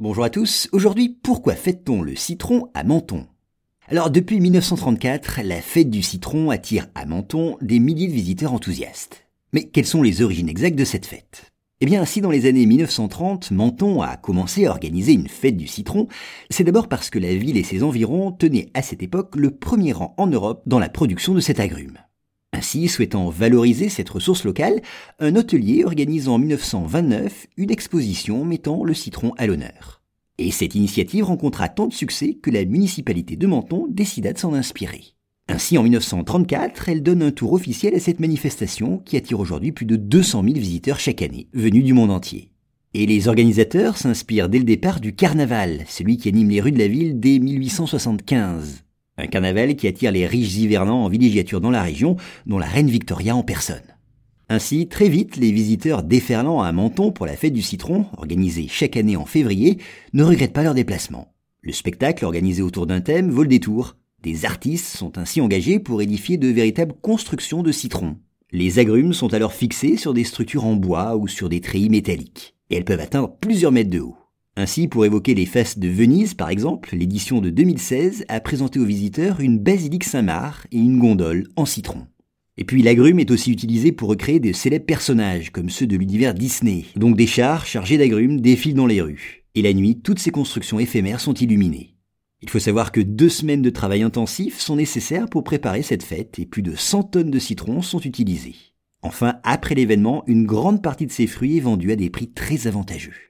Bonjour à tous, aujourd'hui pourquoi fête-t-on le citron à Menton? Alors depuis 1934, la fête du citron attire à Menton des milliers de visiteurs enthousiastes. Mais quelles sont les origines exactes de cette fête? Eh bien si dans les années 1930, Menton a commencé à organiser une fête du citron, c'est d'abord parce que la ville et ses environs tenaient à cette époque le premier rang en Europe dans la production de cet agrume. Ainsi, souhaitant valoriser cette ressource locale, un hôtelier organise en 1929 une exposition mettant le citron à l'honneur. Et cette initiative rencontra tant de succès que la municipalité de Menton décida de s'en inspirer. Ainsi, en 1934, elle donne un tour officiel à cette manifestation qui attire aujourd'hui plus de 200 000 visiteurs chaque année, venus du monde entier. Et les organisateurs s'inspirent dès le départ du carnaval, celui qui anime les rues de la ville dès 1875. Un carnaval qui attire les riches hivernants en villégiature dans la région, dont la reine Victoria en personne. Ainsi, très vite, les visiteurs déferlant à Menton pour la fête du citron, organisée chaque année en février, ne regrettent pas leur déplacement. Le spectacle, organisé autour d'un thème, vaut le détour. Des artistes sont ainsi engagés pour édifier de véritables constructions de citrons. Les agrumes sont alors fixés sur des structures en bois ou sur des treillis métalliques, et elles peuvent atteindre plusieurs mètres de haut. Ainsi, pour évoquer les fesses de Venise, par exemple, l'édition de 2016 a présenté aux visiteurs une basilique Saint-Marc et une gondole en citron. Et puis l'agrume est aussi utilisé pour recréer des célèbres personnages, comme ceux de l'univers Disney. Donc des chars chargés d'agrumes défilent dans les rues. Et la nuit, toutes ces constructions éphémères sont illuminées. Il faut savoir que deux semaines de travail intensif sont nécessaires pour préparer cette fête et plus de 100 tonnes de citrons sont utilisées. Enfin, après l'événement, une grande partie de ces fruits est vendue à des prix très avantageux.